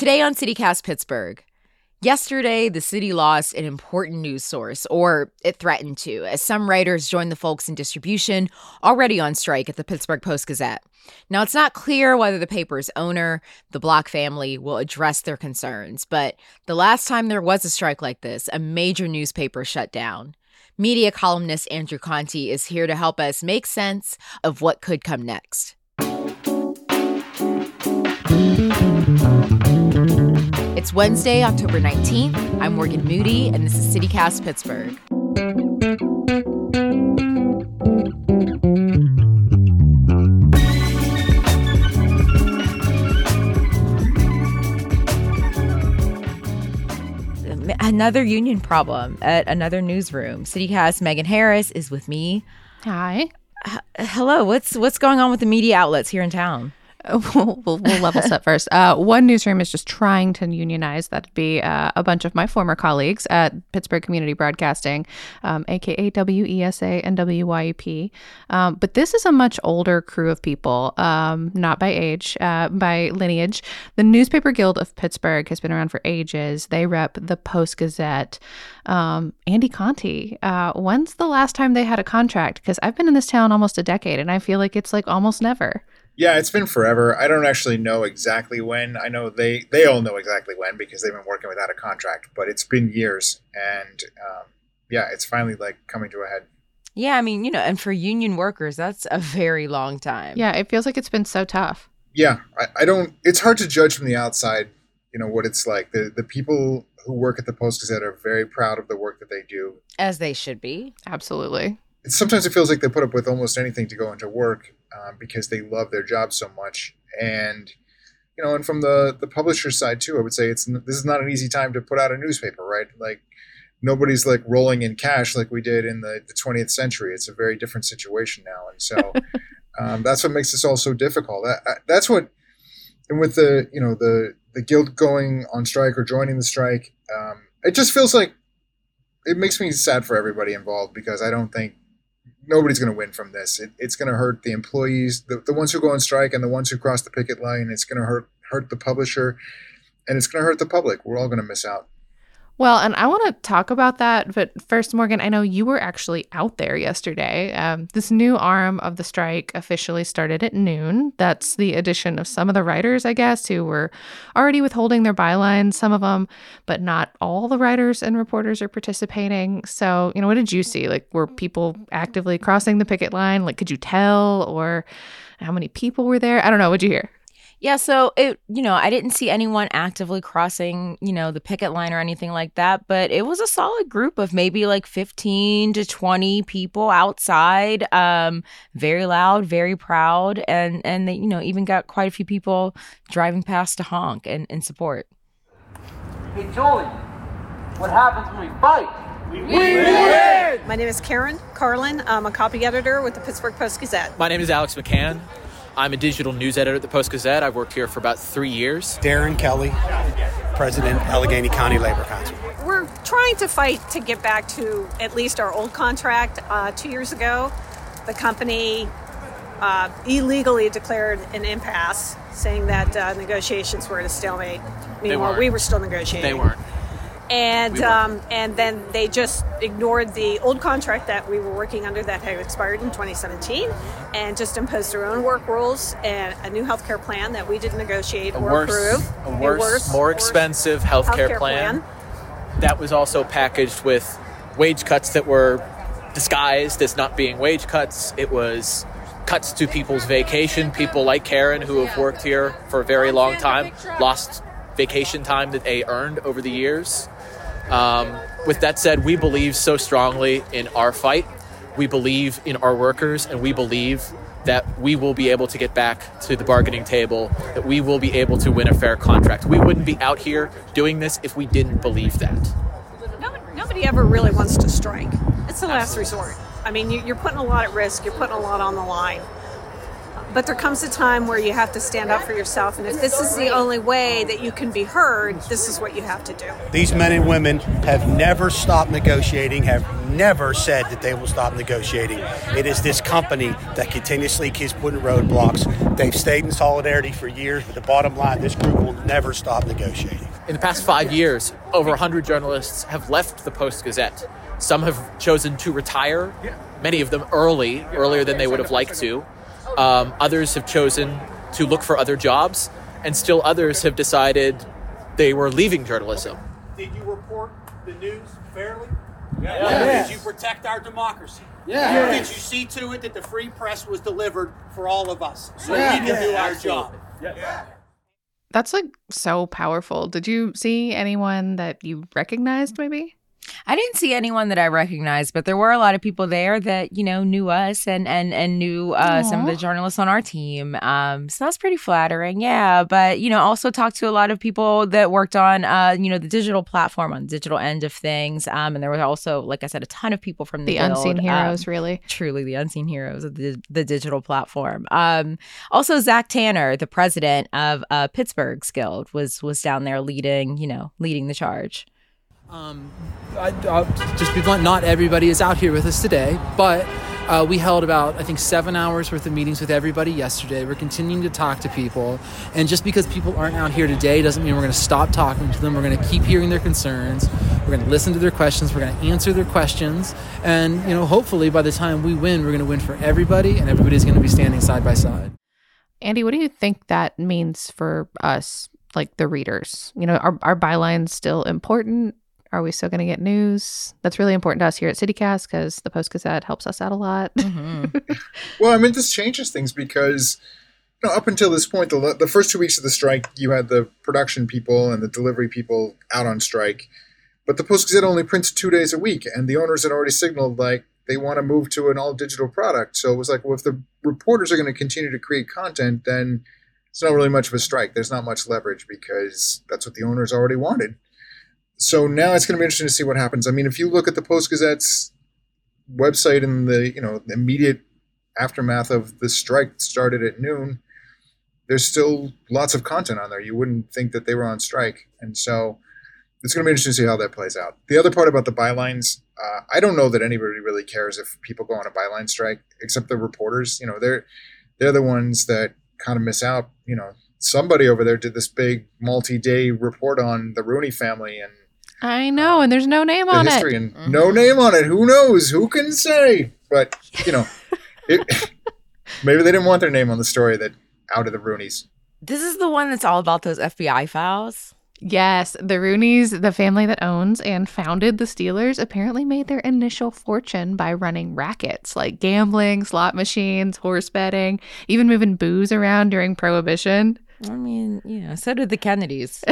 Today on CityCast Pittsburgh. Yesterday, the city lost an important news source, or it threatened to, as some writers joined the folks in distribution already on strike at the Pittsburgh Post Gazette. Now, it's not clear whether the paper's owner, the Block family, will address their concerns, but the last time there was a strike like this, a major newspaper shut down. Media columnist Andrew Conte is here to help us make sense of what could come next. It's Wednesday, October 19th. I'm Morgan Moody, and this is CityCast Pittsburgh. Another union problem at another newsroom. CityCast Megan Harris is with me. Hi. H- hello. What's what's going on with the media outlets here in town? we'll, we'll, level set first. Uh, one newsroom is just trying to unionize. That'd be uh, a bunch of my former colleagues at Pittsburgh Community Broadcasting, um, aka WESA and WYEP. Um, but this is a much older crew of people, um, not by age, uh, by lineage. The Newspaper Guild of Pittsburgh has been around for ages. They rep the Post Gazette. Um, Andy Conte, uh, when's the last time they had a contract? Because I've been in this town almost a decade, and I feel like it's like almost never. Yeah, it's been forever. I don't actually know exactly when. I know they they all know exactly when because they've been working without a contract, but it's been years, and um, yeah, it's finally like coming to a head. Yeah, I mean, you know, and for union workers, that's a very long time. Yeah, it feels like it's been so tough. Yeah, I, I don't. It's hard to judge from the outside, you know, what it's like. The the people who work at the Post Gazette are very proud of the work that they do, as they should be. Absolutely. Sometimes it feels like they put up with almost anything to go into work, um, because they love their job so much. And you know, and from the the publisher side too, I would say it's this is not an easy time to put out a newspaper, right? Like nobody's like rolling in cash like we did in the, the 20th century. It's a very different situation now, and so um, that's what makes this all so difficult. That, that's what, and with the you know the the guild going on strike or joining the strike, um, it just feels like it makes me sad for everybody involved because I don't think nobody's going to win from this. It, it's going to hurt the employees, the, the ones who go on strike, and the ones who cross the picket line. It's going to hurt hurt the publisher, and it's going to hurt the public. We're all going to miss out. Well, and I want to talk about that. But first, Morgan, I know you were actually out there yesterday. Um, this new arm of the strike officially started at noon. That's the addition of some of the writers, I guess, who were already withholding their bylines, some of them, but not all the writers and reporters are participating. So, you know, what did you see? Like, were people actively crossing the picket line? Like, could you tell? Or how many people were there? I don't know. What'd you hear? Yeah, so it, you know, I didn't see anyone actively crossing, you know, the picket line or anything like that, but it was a solid group of maybe like 15 to 20 people outside, um, very loud, very proud, and and they, you know, even got quite a few people driving past to honk and, and support. Hey, Julie, what happens when we fight? We win! My name is Karen Carlin. I'm a copy editor with the Pittsburgh Post Gazette. My name is Alex McCann. I'm a digital news editor at the Post Gazette. I've worked here for about three years. Darrin Kelly, President, Allegheny County Labor Council. We're trying to fight to get back to at least our old contract. Uh, two years ago, the company uh, illegally declared an impasse, saying that uh, negotiations were at a stalemate. Meanwhile, we were still negotiating. They weren't and we um, and then they just ignored the old contract that we were working under that had expired in 2017, and just imposed their own work rules and a new health care plan that we didn't negotiate a or worse, approve. A worse, worse more expensive health care plan. plan. That was also packaged with wage cuts that were disguised as not being wage cuts. It was cuts to people's vacation. People like Karen, who have worked here for a very long time, lost vacation time that they earned over the years. Um, with that said, we believe so strongly in our fight. We believe in our workers, and we believe that we will be able to get back to the bargaining table, that we will be able to win a fair contract. We wouldn't be out here doing this if we didn't believe that. Nobody ever really wants to strike. It's the last Absolutely. resort. I mean, you're putting a lot at risk, you're putting a lot on the line. But there comes a time where you have to stand up for yourself. And if this is the only way that you can be heard, this is what you have to do. These men and women have never stopped negotiating, have never said that they will stop negotiating. It is this company that continuously keeps putting roadblocks. They've stayed in solidarity for years, but the bottom line, this group will never stop negotiating. In the past five years, over 100 journalists have left the Post Gazette. Some have chosen to retire, many of them early, earlier than they would have liked to. Um, others have chosen to look for other jobs, and still others have decided they were leaving journalism. Did you report the news fairly? Yes. Did you protect our democracy? Yeah. Did you see to it that the free press was delivered for all of us so we can do our job? That's like so powerful. Did you see anyone that you recognized maybe? I didn't see anyone that I recognized, but there were a lot of people there that you know knew us and and and knew uh, some of the journalists on our team. Um, so that's pretty flattering, yeah. But you know, also talked to a lot of people that worked on uh, you know the digital platform on the digital end of things. Um, and there was also, like I said, a ton of people from the, The Guild, unseen um, heroes, really. truly the unseen heroes of the, the digital platform. Um, also, Zach Tanner, the president of uh, Pittsburgh's Guild, was was down there leading, you know, leading the charge. Um, I, I'll just be blunt, not everybody is out here with us today, but uh, we held about, I think, seven hours worth of meetings with everybody yesterday. We're continuing to talk to people. And just because people aren't out here today doesn't mean we're going to stop talking to them. We're going to keep hearing their concerns. We're going to listen to their questions. We're going to answer their questions. And, you know, hopefully by the time we win, we're going to win for everybody, and everybody's going to be standing side by side. Andy, what do you think that means for us, like the readers? You know, are, are bylines still important? Are we still going to get news? That's really important to us here at CityCast because the Post Gazette helps us out a lot. Mm-hmm. Well, I mean, this changes things because you know, up until this point, the, the first two weeks of the strike, you had the production people and the delivery people out on strike. But the Post Gazette only prints two days a week, and the owners had already signaled like they want to move to an all digital product. So it was like, well, if the reporters are going to continue to create content, then it's not really much of a strike. There's not much leverage because that's what the owners already wanted. So now it's going to be interesting to see what happens. I mean, if you look at the Post Gazette's website in the you know immediate aftermath of the strike started at noon, there's still lots of content on there. You wouldn't think that they were on strike, and so it's going to be interesting to see how that plays out. The other part about the bylines, uh, I don't know that anybody really cares if people go on a byline strike, except the reporters. You know, they're they're the ones that kind of miss out. You know, somebody over there did this big multi-day report on the Rooney family and I know, um, and there's no name on history, it. and mm-hmm. no name on it. Who knows? Who can say? But you know, it, maybe they didn't want their name on the story that out of the Rooneys. This is the one that's all about those FBI files. Yes, the Rooneys, the family that owns and founded the Steelers, apparently made their initial fortune by running rackets like gambling, slot machines, horse betting, even moving booze around during Prohibition. I mean, you know, so did the Kennedys.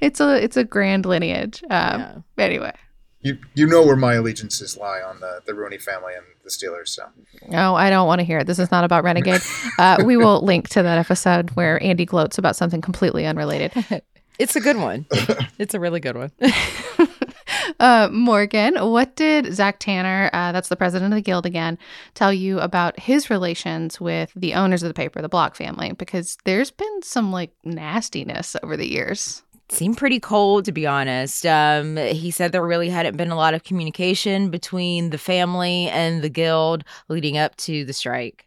it's a it's a grand lineage. Um, Yeah. Anyway, You you know where my allegiances lie on the the Rooney family and the Steelers. So no, I don't want to hear it. This is not about Renegade. Uh, we will link to that episode where Andy gloats about something completely unrelated. It's a good one. it's a really good one. Uh, Morgan, what did Zach Tanner, uh, that's the president of the guild again, tell you about his relations with the owners of the paper, the Block family? Because there's been some like nastiness over the years. Seemed pretty cold, to be honest. Um, he said there really hadn't been a lot of communication between the family and the guild leading up to the strike.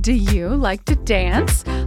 Do you like to dance?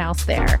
else there.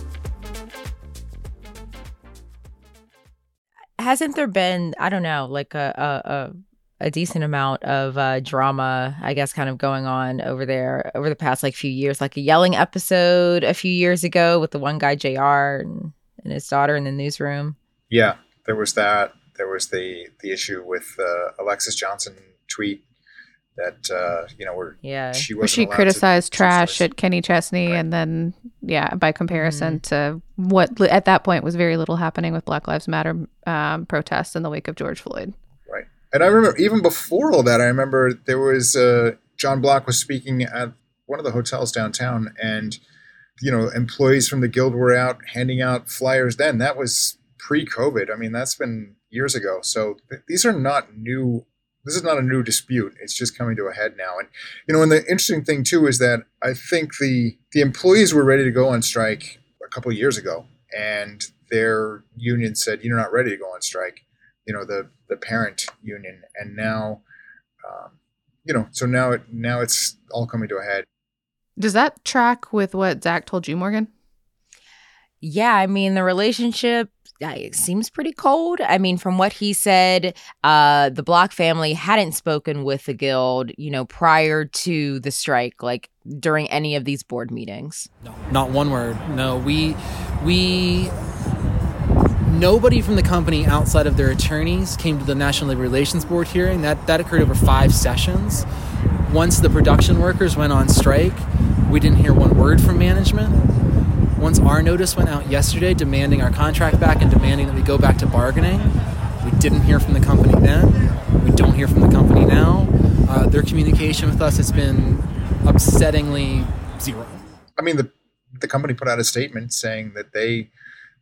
Hasn't there been, I don't know, like a, a, a decent amount of uh, drama, I guess, kind of going on over there over the past like few years, like a yelling episode a few years ago with the one guy Jr. and, and his daughter in the newsroom. Yeah, there was that. There was the the issue with uh, Alexis Johnson tweet that uh, you know where yeah she where she criticized trash at Kenny Chesney, right. and then yeah, by comparison mm-hmm. to what at that point was very little happening with Black Lives Matter um, protests in the wake of George Floyd. Right, and I remember even before all that, I remember there was uh, John Block was speaking at one of the hotels downtown, and you know employees from the guild were out handing out flyers. Then that was pre-COVID. I mean, that's been years ago. So th- these are not new this is not a new dispute. It's just coming to a head now. And you know, and the interesting thing too is that I think the the employees were ready to go on strike a couple of years ago, and their union said, "You're not ready to go on strike." You know, the the parent union, and now, um, you know, so now it now it's all coming to a head. Does that track with what Zach told you, Morgan? Yeah, I mean the relationship it seems pretty cold. I mean, from what he said, uh, the Block family hadn't spoken with the guild, you know, prior to the strike, like during any of these board meetings. No, not one word. No, we, we, nobody from the company outside of their attorneys came to the National Labor Relations Board hearing. That that occurred over five sessions. Once the production workers went on strike, we didn't hear one word from management once our notice went out yesterday demanding our contract back and demanding that we go back to bargaining, we didn't hear from the company then. We don't hear from the company now. Uh, their communication with us has been upsettingly zero. I mean, the the company put out a statement saying that they,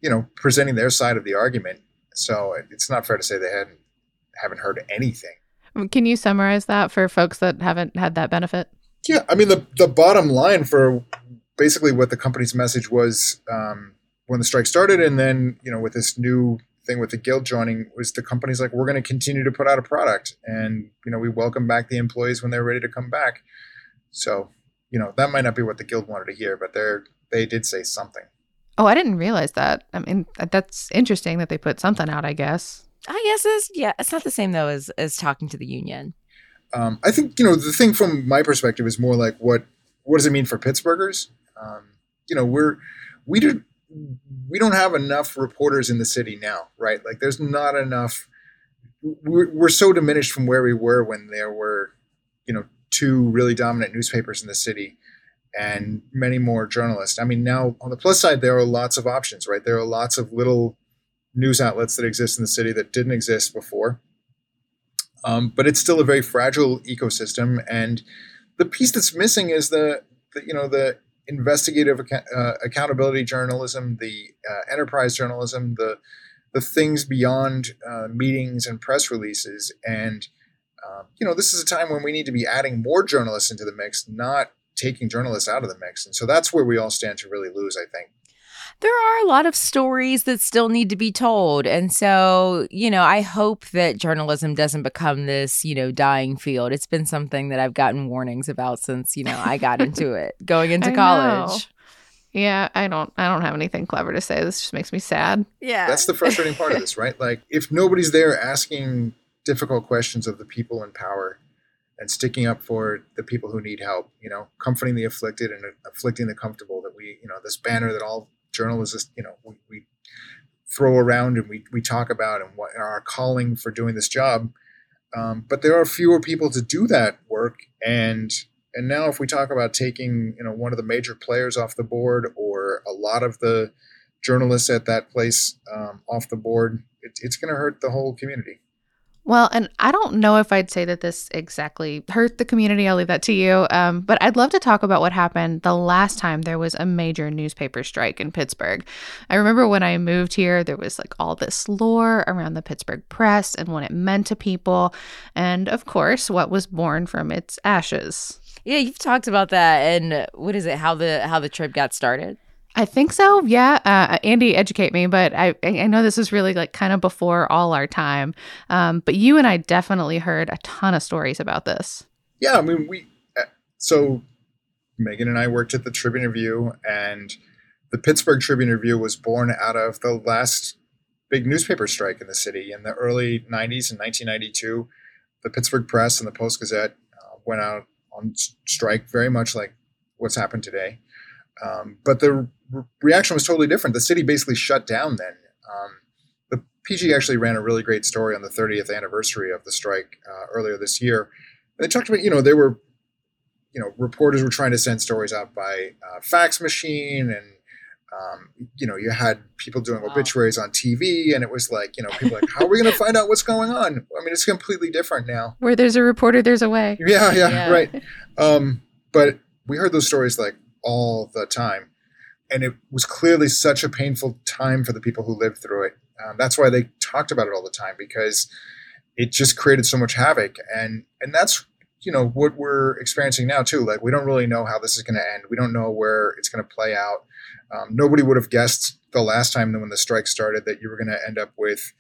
you know, presenting their side of the argument. So it's not fair to say they hadn't haven't heard anything. Can you summarize that for folks that haven't had that benefit? Yeah, I mean the the bottom line for basically what the company's message was um, when the strike started, and then you know with this new thing with the guild joining was the company's like we're going to continue to put out a product, and you know we welcome back the employees when they're ready to come back. So you know that might not be what the guild wanted to hear, but they're they did say something. Oh, I didn't realize that. I mean, that's interesting that they put something out. I guess. I guess it's yeah, it's not the same though as as talking to the union. Um, I think you know the thing from my perspective is more like what what does it mean for Pittsburghers? Um, you know, we're we do we don't have enough reporters in the city now, right? Like, there's not enough. We're, we're so diminished from where we were when there were, you know, two really dominant newspapers in the city and many more journalists. I mean, now on the plus side, there are lots of options, right? There are lots of little news outlets that exist in the city that didn't exist before. Um, but it's still a very fragile ecosystem, and the piece that's missing is the, the you know the investigative uh, accountability journalism, the uh, enterprise journalism, the the things beyond uh, meetings and press releases. And um, you know, this is a time when we need to be adding more journalists into the mix, not taking journalists out of the mix. And so that's where we all stand to really lose, I think there are a lot of stories that still need to be told. And so, you know, I hope that journalism doesn't become this, you know, dying field. It's been something that I've gotten warnings about since, you know, I got into it going into college. Know. Yeah, I don't I don't have anything clever to say. This just makes me sad. Yeah. That's the frustrating part of this, right? Like if nobody's there asking difficult questions of the people in power and sticking up for the people who need help, you know, comforting the afflicted and afflicting the comfortable that we, you know, this banner that all journalists, you know, we, we throw around and we, we talk about and what our calling for doing this job. Um, but there are fewer people to do that work. And and now if we talk about taking you know one of the major players off the board or a lot of the journalists at that place um, off the board, it, it's going to hurt the whole community. Well, and I don't know if I'd say that this exactly hurt the community. I'll leave that to you. Um, but I'd love to talk about what happened the last time there was a major newspaper strike in Pittsburgh. I remember when I moved here, there was like all this lore around the Pittsburgh press and what it meant to people. And of course, what was born from its ashes. Yeah, you've talked about that. And what is it? How the how the Trib got started? I think so. Yeah. Uh, Andy, educate me. But I, I know this is really like kind of before all our time. Um, but you and I definitely heard a ton of stories about this. Yeah. I mean, we, uh, so Megan and I worked at the Tribune Review, and the Pittsburgh Tribune Review was born out of the last big newspaper strike in the city in the early 90s in 1992. The Pittsburgh Press and the Post Gazette uh, went out on strike, very much like what's happened today. Um, but the re- reaction was totally different. The city basically shut down then. Um, the PG actually ran a really great story on the 30th anniversary of the strike uh, earlier this year. And they talked about, you know, they were, you know, reporters were trying to send stories out by uh, fax machine and um, you know, you had people doing wow. obituaries on TV, and it was like, you know, people like, how are we going to find out what's going on? I mean, it's completely different now. Where there's a reporter, there's a way. Yeah, yeah, yeah. right. Um, but we heard those stories like all the time, and it was clearly such a painful time for the people who lived through it. Um, that's why they talked about it all the time because it just created so much havoc, and and that's you know what we're experiencing now too. Like we don't really know how this is going to end. We don't know where it's going to play out um, nobody would have guessed the last time when the strike started that you were going to end up with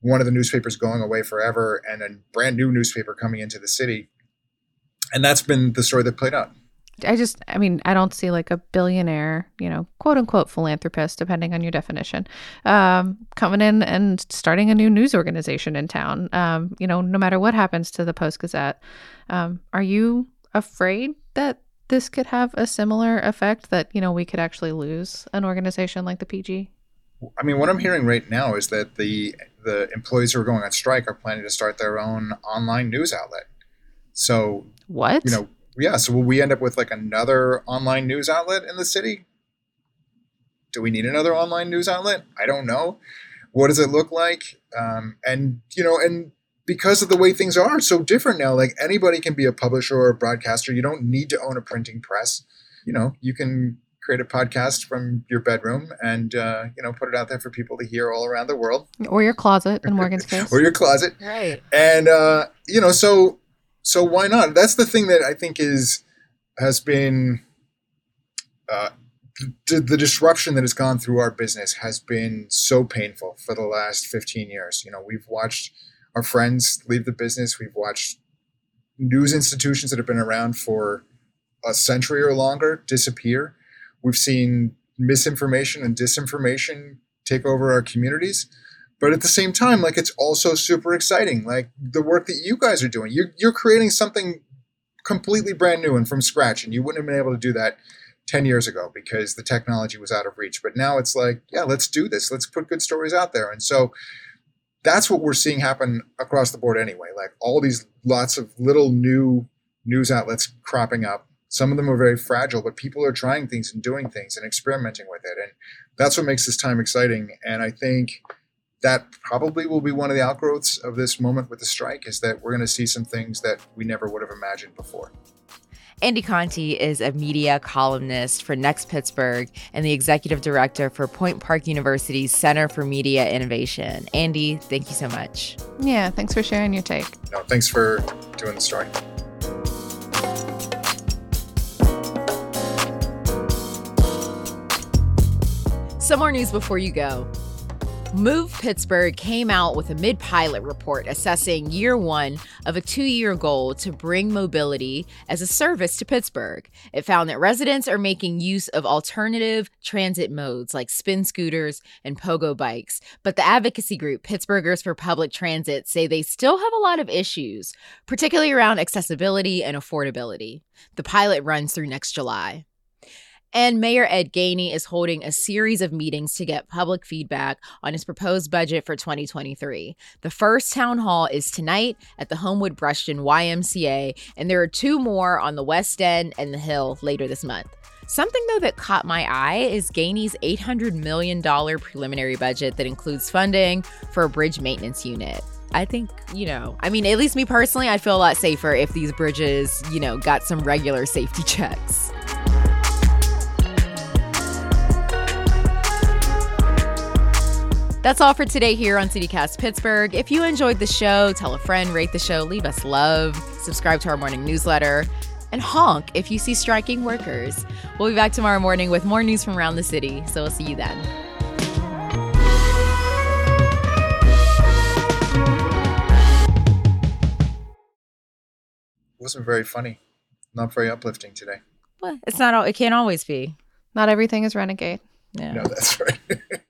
one of the newspapers going away forever and a brand new newspaper coming into the city. And that's been the story that played out. I just, I mean, I don't see like a billionaire, you know, quote unquote philanthropist, depending on your definition, um, coming in and starting a new news organization in town. Um, you know, no matter what happens to the Post Gazette, um, are you afraid that this could have a similar effect that, you know, we could actually lose an organization like the PG? I mean, what I'm hearing right now is that the the employees who are going on strike are planning to start their own online news outlet. So what? You know, yeah. So will we end up with like another online news outlet in the city? Do we need another online news outlet? I don't know. What does it look like? Um, and you know, and because of the way things are so different now. Like anybody can be a publisher or a broadcaster. You don't need to own a printing press. You know, you can create a podcast from your bedroom and uh, you know put it out there for people to hear all around the world, or your closet in Morgan's case, or your closet, right? And uh, you know, so so why not? That's the thing that I think is has been. Uh, the, the disruption that has gone through our business has been so painful for the last 15 years. You know, we've watched our friends leave the business. We've watched news institutions that have been around for a century or longer disappear. We've seen misinformation and disinformation take over our communities. But at the same time, like it's also super exciting. Like the work that you guys are doing, you're, you're creating something completely brand new and from scratch. And you wouldn't have been able to do that 10 years ago because the technology was out of reach. But now it's like, yeah, let's do this. Let's put good stories out there. And so that's what we're seeing happen across the board anyway. Like all these lots of little new news outlets cropping up. Some of them are very fragile, but people are trying things and doing things and experimenting with it. And that's what makes this time exciting. And I think that probably will be one of the outgrowths of this moment with the strike is that we're going to see some things that we never would have imagined before. Andy Conte is a media columnist for Next Pittsburgh and the executive director for Point Park University's Center for Media Innovation. Andy, thank you so much. Yeah, thanks for sharing your take. No, thanks for doing the story. Some more news before you go. Move Pittsburgh came out with a mid pilot report assessing year one of a two year goal to bring mobility as a service to Pittsburgh. It found that residents are making use of alternative transit modes like spin scooters and POGOH bikes. But the advocacy group Pittsburghers for Public Transit say they still have a lot of issues, particularly around accessibility and affordability. The pilot runs through next July. And Mayor Ed Gainey is holding a series of meetings to get public feedback on his proposed budget for 2023. The first town hall is tonight at the Homewood Brushton YMCA, and there are two more on the West End and the Hill later this month. Something, though, that caught my eye is Gainey's $800 million preliminary budget that includes funding for a bridge maintenance unit. I think, you know, I mean, at least me personally, I'd feel a lot safer if these bridges, you know, got some regular safety checks. That's all for today here on CityCast Pittsburgh. If you enjoyed the show, tell a friend, rate the show, leave us love, subscribe to our morning newsletter, and honk if you see striking workers. We'll be back tomorrow morning with more news from around the city, so we'll see you then. Wasn't very funny. Not very uplifting today. Well, it's not. All, it can't always be. Not everything is renegade. Yeah. No, that's right.